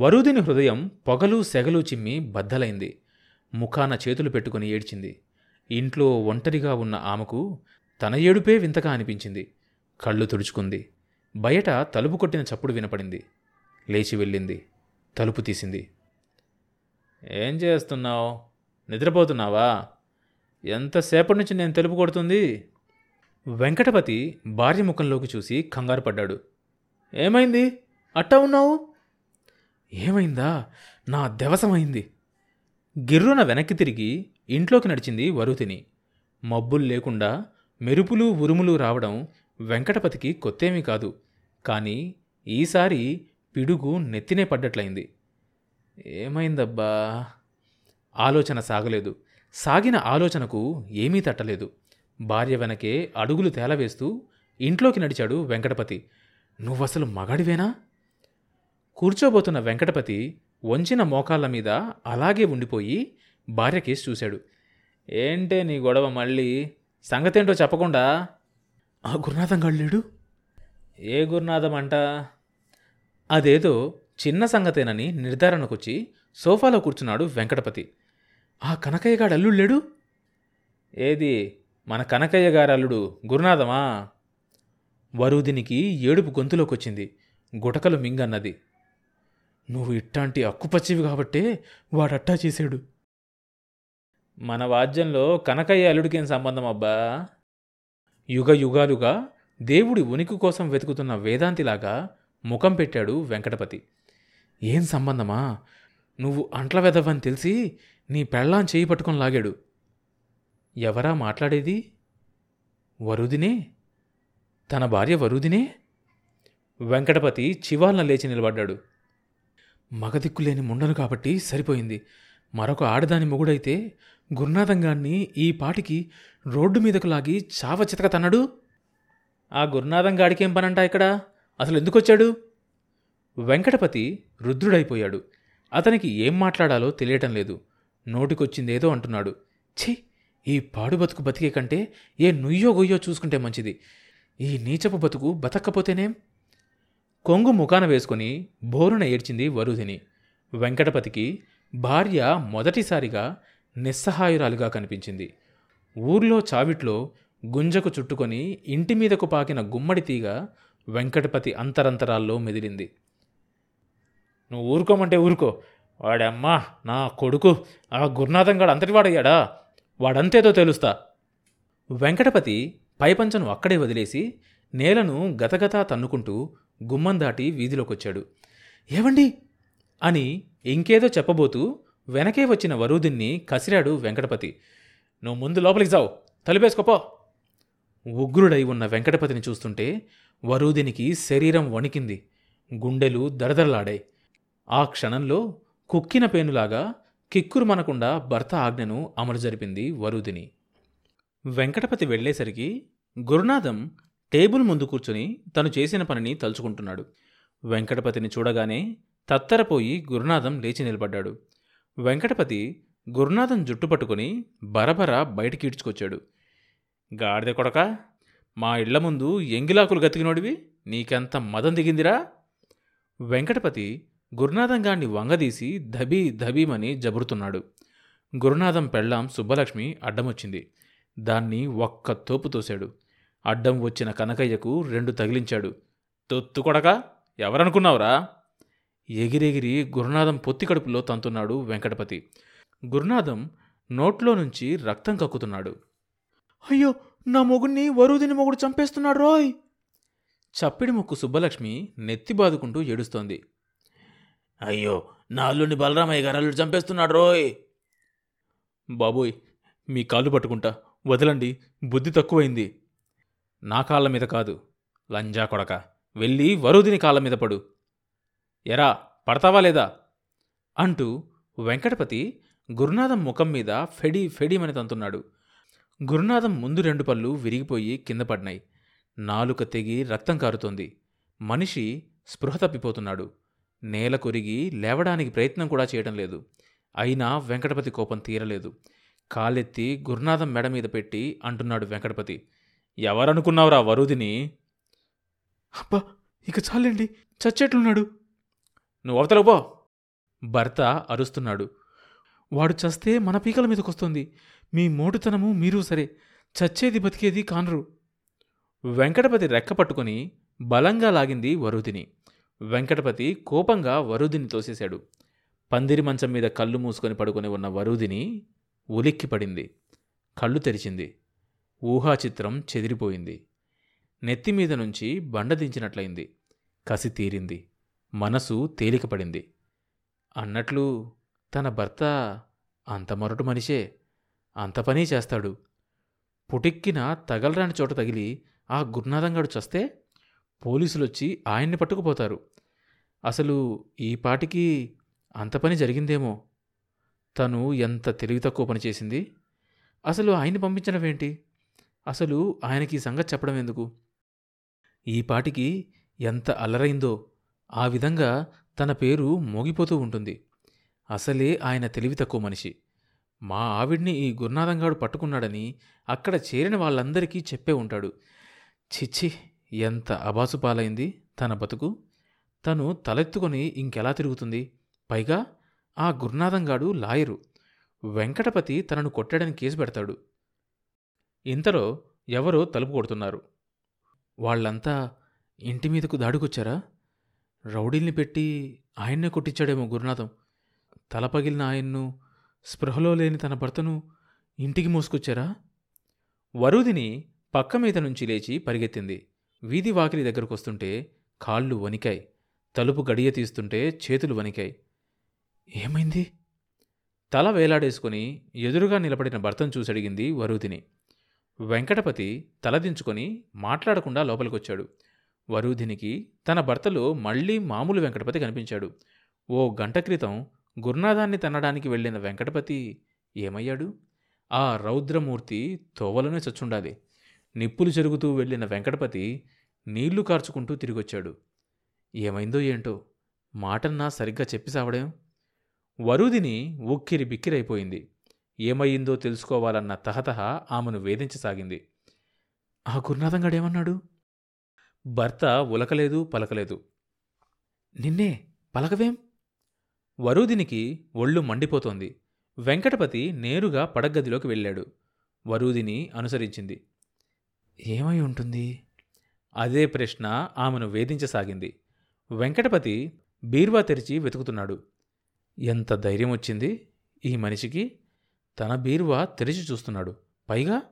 వరుదిని హృదయం పొగలు సెగలు చిమ్మి బద్దలైంది. ముఖాన చేతులు పెట్టుకుని ఏడ్చింది. ఇంట్లో ఒంటరిగా ఉన్న ఆమెకు తన ఏడుపే వింతగా అనిపించింది. కళ్ళు తుడుచుకుంది. బయట తలుపు కొట్టిన చప్పుడు వినపడింది. లేచి వెళ్ళింది. తలుపు తీసింది. ఏం చేస్తున్నావు? నిద్రపోతున్నావా? ఎంతసేపటి నుంచి నేను తెలుపు కొడుతుంది? వెంకటపతి భార్య ముఖంలోకి చూసి కంగారు పడ్డాడు. ఏమైంది? అట్టా ఉన్నావు? ఏమైందా? నా దెవసమైంది. గిర్రున వెనక్కి తిరిగి ఇంట్లోకి నడిచింది వరుతిని. మబ్బులు లేకుండా మెరుపులు ఉరుములు రావడం వెంకటపతికి కొత్తేమీ కాదు. కానీ ఈసారి పిడుగు నెత్తినే పడ్డట్లయింది. ఏమైందబ్బా? ఆలోచన సాగలేదు. సాగిన ఆలోచనకు ఏమీ తట్టలేదు. భార్య వెనకే అడుగులు తేలవేస్తూ ఇంట్లోకి నడిచాడు వెంకటపతి. నువ్వసలు మగాడివేనా? కూర్చోబోతున్న వెంకటపతి వంచిన మోకాళ్ళ మీద అలాగే ఉండిపోయి భార్య కేసు చూశాడు. ఏంటే నీ గొడవ మళ్ళీ? సంగతేంటో చెప్పకుండా? ఆ గురునాథం లేడు? ఏ గురునాథం అంట అదేదో చిన్న సంగతేనని నిర్ధారణకొచ్చి సోఫాలో కూర్చున్నాడు వెంకటపతి. ఆ కనకయ్య గాడు అల్లుడు లేడు? ఏది? మన కనకయ్య గారి అల్లుడు గురునాథమా? వరుదినికి ఏడుపు గొంతులోకొచ్చింది. గుటకలు మింగన్నది. నువ్వు ఇట్టాంటి అక్కుపచ్చివి కాబట్టే వాడట్టా చేశాడు. మన వాద్యంలో కనకయ్య అల్లుడికేం సంబంధం అబ్బా? యుగ యుగాలుగా దేవుడి ఉనికి కోసం వెతుకుతున్న వేదాంతిలాగా ముఖం పెట్టాడు వెంకటపతి. ఏం సంబంధమా? నువ్వు అంట్ల వెదవని తెలిసి నీ పెళ్ళాం చేయి పట్టుకొని లాగాడు. ఎవరా మాట్లాడేది? వరుదినే? తన భార్య వరుదినే? వెంకటపతి చివాలన లేచి నిలబడ్డాడు. మగదిక్కులేని ముండను కాబట్టి సరిపోయింది. మరొక ఆడదాని మొగుడైతే గురునాథంగాన్ని ఈ పాటికి రోడ్డు మీదకు లాగి చావ చితక తన్నడు? ఆ గురునాథం గాడికేం పనంట ఇక్కడ? అసలు ఎందుకొచ్చాడు? వెంకటపతి రుద్రుడైపోయాడు. అతనికి ఏం మాట్లాడాలో తెలియటం లేదు. నోటికొచ్చిందేదో అంటున్నాడు. ఛీ! ఈ పాడు బతుకు బతికే కంటే ఏ నుయ్యో గొయ్యో చూసుకుంటే మంచిది. ఈ నీచపు బతుకు బతక్కపోతేనేం? కొంగు ముఖాన వేసుకుని బోరున ఏడ్చింది వరుధిని. వెంకటపతికి భార్య మొదటిసారిగా నిస్సహాయురాలుగా కనిపించింది. ఊర్లో చావిట్లో గుంజకు చుట్టుకొని ఇంటి మీదకు పాకిన గుమ్మడి తీగ వెంకటపతి అంతరంతరాల్లో మెదిలింది. నువ్వు ఊరుకోమంటే ఊరుకో. వాడమ్మా నా కొడుకు ఆ గురునాథం గాడు అంతటివాడయ్యాడా వాడంతేదో తెలుస్తా. వెంకటపతి పైపంచను అక్కడే వదిలేసి నేలను గతగతా తన్నుకుంటూ గుమ్మం దాటి వీధిలోకొచ్చాడు. ఏవండి? అని ఇంకేదో చెప్పబోతూ వెనకే వచ్చిన వరూదిన్ని కసిరాడు వెంకటపతి. నువ్వు ముందు లోపలికి జావు తలుపేసుకోపో ఉగ్రుడై ఉన్న వెంకటపతిని చూస్తుంటే వరూదినికి శరీరం వణికింది. గుండెలు దరదరలాడాయి ఆ క్షణంలో కుక్కిన పేనులాగా కిక్కురు మనకుండా భర్త ఆజ్ఞను అమలు జరిపింది వరుదిని. వెంకటపతి వెళ్ళేసరికి గురునాథం టేబుల్ ముందు కూర్చుని తను చేసిన పనిని తలుచుకుంటున్నాడు. వెంకటపతిని చూడగానే తత్తరపోయి గురునాథం లేచి నిలబడ్డాడు. వెంకటపతి గురునాథం జుట్టు పట్టుకుని బరబర బయటికి ఈడ్చుకొచ్చాడు. గాడిద కొడక మా ఇళ్ళ ముందు ఎంగిలాకులు గతికినోడివి నీకెంత మదం దిగిందిరా? వెంకటపతి గురునాథంగాన్ని వంగదీసి ధబీ ధబీమని జబురుతున్నాడు. గురునాథం పెళ్ళాం సుబ్బలక్ష్మి అడ్డమొచ్చింది. దాన్ని ఒక్క తోపు తోశాడు. అడ్డం వచ్చిన కనకయ్యకు రెండు తగిలించాడు. తొత్తు కొడక ఎవరనుకున్నావురా? ఎగిరెగిరి గురునాథం పొత్తి కడుపులో తంతున్నాడు వెంకటపతి. గురునాథం నోట్లో నుంచి రక్తం కక్కుతున్నాడు. అయ్యో నా మొగుణ్ణి వరుదిని మొగుడు చంపేస్తున్నాడు రోయ్! చప్పిడి ముక్కు సుబ్బలక్ష్మి నెత్తి బాదుకుంటూ ఏడుస్తోంది. అయ్యో నా అల్లుడిని బలరామయ్య గారు అల్లుడు చంపేస్తున్నాడు రోయ్! బాబోయ్ మీ కాళ్ళు పట్టుకుంటా వదలండి బుద్ధి తక్కువైంది. నా కాళ్ళ మీద కాదు లంజా కొడక. వెళ్ళి వరుదిని కాళ్ళ మీద పడు. ఎరా పడతావా లేదా? అంటూ వెంకటపతి గురునాథం ముఖం మీద ఫెడి ఫెడీమని తంతున్నాడు గురునాథం ముందు రెండు పళ్ళు విరిగిపోయి కింద పడినాయి. నాలుక తెగి రక్తం కారుతోంది. మనిషి స్పృహ తప్పిపోతున్నాడు. నేల కొరిగి లేవడానికి ప్రయత్నం కూడా చేయడం లేదు. అయినా వెంకటపతి కోపం తీరలేదు. కాలెత్తి గురునాథం మెడ మీద పెట్టి అంటున్నాడు వెంకటపతి ఎవరనుకున్నావురా వరుదిని? అబ్బా ఇక చాలండి. చచ్చేట్లున్నాడు. నువ్వు అవతలకు పో. భర్త అరుస్తున్నాడు. వాడు చస్తే మన పీకల మీదకొస్తుంది. మీ మోటుతనము మీరు సరే. చచ్చేది బతికేది కానరు. వెంకటపతి రెక్క పట్టుకుని బలంగా లాగింది వరుదిని. వెంకటపతి కోపంగా వరుదిని తోసేశాడు. పందిరి మంచం మీద కళ్ళు మూసుకొని పడుకొని ఉన్న వరుదిని ఉలిక్కి పడింది కళ్ళు తెరిచింది. ఊహాచిత్రం చెదిరిపోయింది. నెత్తిమీద నుంచి బండ దించినట్లయింది. కసి తీరింది. మనసు తేలికపడింది. అన్నట్లు తన భర్త అంత మొరటు మనిషే. అంత పని చేస్తాడు. పుటిక్కిన తగలరాని చోట తగిలి ఆ గురునాథంగాడు చస్తే పోలీసులొచ్చి ఆయన్ని పట్టుకుపోతారు. అసలు ఈ పాటికి అంత పని జరిగిందేమో? తను ఎంత తెలివి తక్కువ పని చేసింది? అసలు ఆయన్ని పంపించడమేంటి? అసలు ఆయనకి ఈ సంగతి చెప్పడం ఎందుకు? ఈ పాటికి ఎంత అల్లరైందో ఆ విధంగా తన పేరు మోగిపోతూ ఉంటుంది. అసలే ఆయన తెలివి తక్కువ మనిషి. మా ఆవిడ్ని ఈ గురునాథంగాడు పట్టుకున్నాడని అక్కడ చేరిన వాళ్ళందరికీ చెప్పే ఉంటాడు. చిచ్చి ఎంత అబాసుపాలైంది తన బతుకు. తను తలెత్తుకొని ఇంకెలా తిరుగుతుంది? పైగా ఆ గురునాథంగాడు లాయరు. వెంకటపతి తనను కొట్టాడని కేసు పెడతాడు. ఇంతలో ఎవరో తలుపు కొడుతున్నారు. వాళ్ళంతా ఇంటి మీదకు దాడుకొచ్చారా? రౌడీల్ని పెట్టి ఆయన్నే కొట్టించాడేమో గురునాథం. తల పగిలిన ఆయన్ను స్పృహలో లేని తన భర్తను ఇంటికి మోసుకొచ్చారా? వరుదిని పక్క మీద నుంచి లేచి పరిగెత్తింది. వీధి వాకిలి దగ్గరకు వస్తుంటే కాళ్ళు వణికాయి. తలుపు గడియ తీస్తుంటే చేతులు వణికాయి. ఏమైంది? తల వేలాడేసుకుని ఎదురుగా నిలబడిన భర్తను చూసడిగింది వరుదిని. వెంకటపతి తలదించుకొని మాట్లాడకుండా లోపలికొచ్చాడు. వరూధినికి తన భర్తలో మళ్ళీ మామూలు వెంకటపతి కనిపించాడు. ఓ గంట క్రితం గురునాథాన్ని తన్నడానికి వెళ్ళిన వెంకటపతి ఏమయ్యాడు? ఆ రౌద్రమూర్తి తోవలనే చచ్చుండాలి. నిప్పులు చెరుగుతూ వెళ్ళిన వెంకటపతి నీళ్ళు కార్చుకుంటూ తిరిగొచ్చాడు. ఏమైందో ఏంటో? మాటన్నా సరిగ్గా చెప్పి సావడం వరుదిని ఉక్కిరి బిక్కిరైపోయింది. ఏమయ్యిందో తెలుసుకోవాలన్న తహతహ ఆమెను వేధించసాగింది. ఆ గురునాథంగాడేమన్నాడు? భర్త ఉలకలేదు పలకలేదు. నిన్నే పలకవేం? వరూదినికి ఒళ్ళు మండిపోతోంది. వెంకటపతి నేరుగా పడగదిలోకి వెళ్ళాడు. వరూదిని అనుసరించింది. ఏమై ఉంటుంది? అదే ప్రశ్న ఆమెను వేధించసాగింది. వెంకటపతి బీర్వా తెరిచి వెతుకుతున్నాడు. ఎంత ధైర్యం వచ్చింది ఈ మనిషికి? తన బీరువా తెరిచి చూస్తున్నాడు. పైగా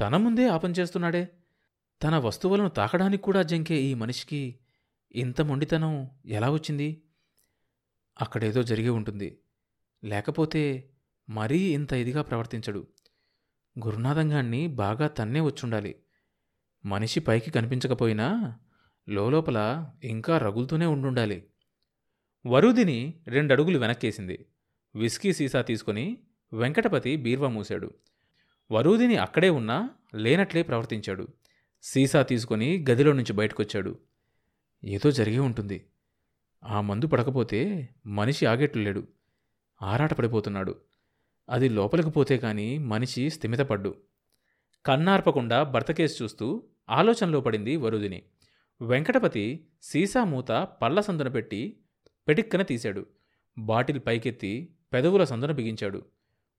తన ముందే ఆపం చేస్తున్నాడే. తన వస్తువులను తాకడానికి కూడా జంకే ఈ మనిషికి ఇంత మొండితనం ఎలా వచ్చింది? అక్కడేదో జరిగి ఉంటుంది. లేకపోతే మరీ ఇంత ఇదిగా ప్రవర్తించడు. గురునాథంగాణ్ణి బాగా తన్నే వచ్చుండాలి. మనిషి పైకి కనిపించకపోయినా లోపల ఇంకా రగులుతూనే ఉండుండాలి. వరుదిని రెండడుగులు వెనక్కేసింది. విస్కీ సీసా తీసుకొని వెంకటపతి బీర్వా మూశాడు. వరూదిని అక్కడే ఉన్నా లేనట్లే ప్రవర్తించాడు. సీసా తీసుకొని గదిలో నుంచి బయటకొచ్చాడు. ఏదో జరిగి ఉంటుంది. ఆ మందు పడకపోతే మనిషి ఆగేట్లు లేడు ఆరాటపడిపోతున్నాడు. అది లోపలికి పోతే కాని మనిషి స్థిమితపడ్డు. కన్నార్పకుండా భర్త కేసు చూస్తూ ఆలోచనలో పడింది వరుదిని. వెంకటపతి సీసా మూత పళ్ళ సందున పెట్టి పెటిక్కన తీశాడు. బాటిల్ పైకెత్తి పెదవుల సందున బిగించాడు.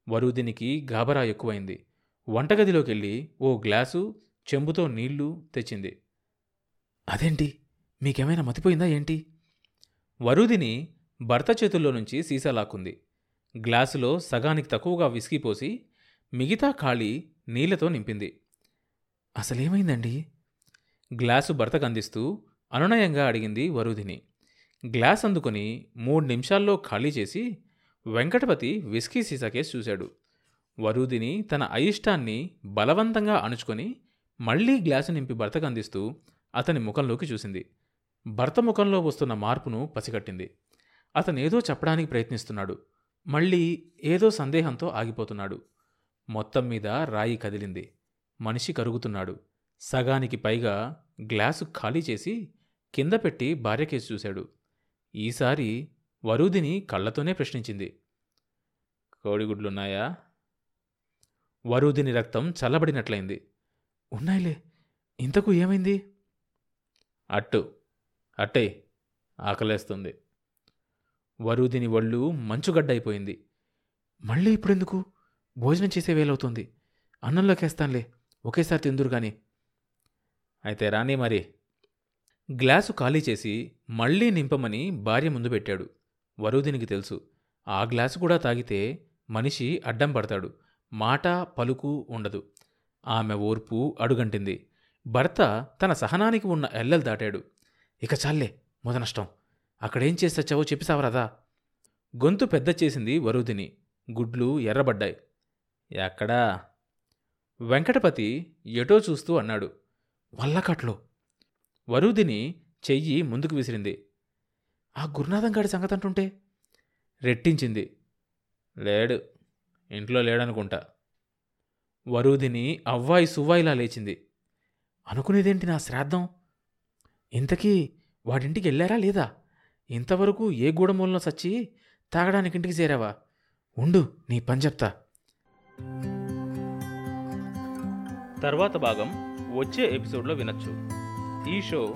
వరుదినికి గాబరా ఎక్కువైంది. వంటగదిలోకెళ్ళి ఓ గ్లాసు చెంబుతో నీళ్ళు తెచ్చింది. అదేంటి? మీకేమైనా మతిపోయిందా ఏంటి? వరుదిని భర్త చేతుల్లో నుంచి సీసా లాక్కుంది. గ్లాసులో సగానికి తక్కువగా విసిగిపోసి మిగతా ఖాళీ నీళ్ళతో నింపింది. అసలేమైందండి? గ్లాసు భర్తకు అందిస్తూ అనునయంగా అడిగింది వరుదిని. గ్లాస్ అందుకొని మూడు నిమిషాల్లో ఖాళీ చేసి వెంకటపతి విస్కీ సీసా కేసు చూశాడు. వరుదిని తన అయిష్టాన్ని బలవంతంగా అణుచుకొని మళ్ళీ గ్లాసు నింపి భర్తకు అందిస్తూ అతని ముఖంలోకి చూసింది. భర్త ముఖంలో వస్తున్న మార్పును పసిగట్టింది. అతనేదో చెప్పడానికి ప్రయత్నిస్తున్నాడు. మళ్ళీ ఏదో సందేహంతో ఆగిపోతున్నాడు. మొత్తం మీద రాయి కదిలింది. మనిషి కరుగుతున్నాడు. సగానికి పైగా గ్లాసు ఖాళీ చేసి కింద పెట్టి భార్యకేసి చూశాడు. ఈసారి వరూధిని కళ్ళతోనే ప్రశ్నించింది. కోడిగుడ్లున్నాయా? వరూధిని రక్తం చల్లబడినట్లయింది. ఉన్నాయిలే ఇంతకు ఏమైంది? అట్టు అట్టే ఆకలేస్తుంది. వరుదిని ఒళ్ళు మంచుగడ్డైపోయింది. మళ్ళీ ఇప్పుడెందుకు? భోజనం చేసే వేలవుతుంది. అన్నంలోకేస్తానులే ఒకేసారి తిందురు గాని. అయితే రాని మరి. గ్లాసు ఖాళీ చేసి మళ్ళీ నింపమని భార్య ముందు పెట్టాడు. వరుదినికి తెలుసు. ఆ గ్లాసు కూడా తాగితే మనిషి అడ్డం పడతాడు. మాట పలుకు ఉండదు. ఆమె ఓర్పు అడుగంటింది. భర్త తన సహనానికి ఉన్న ఎల్లలు దాటాడు. ఇక చాలే మొదనష్టం అక్కడేం చేసొచ్చావో చెప్పిసావరాదా గొంతు పెద్ద చేసింది వరుదిని గుడ్లు ఎర్రబడ్డాయి. ఎక్కడా? వెంకటపతి ఎటో చూస్తూ అన్నాడు. వల్లకట్లో. వరుదిని చెయ్యి ముందుకు విసిరింది. ఆ గురునాథం గారి సంగతి అంటుంటే? రెట్టించింది. లేడు. ఇంట్లో లేడనుకుంటా. వరుదిని అవ్వాయి సువ్వాయిలా లేచింది. అనుకునేదేంటి నా శ్రాద్ధం? ఇంతకీ వాడింటికి వెళ్ళారా లేదా? ఇంతవరకు ఏ గూడమూలలో సచ్చి తాగడానికి ఇంటికి చేరావా? ఉండు నీ పని చెప్తా. తర్వాత భాగం వచ్చే ఎపిసోడ్లో వినొచ్చు. ఈ షో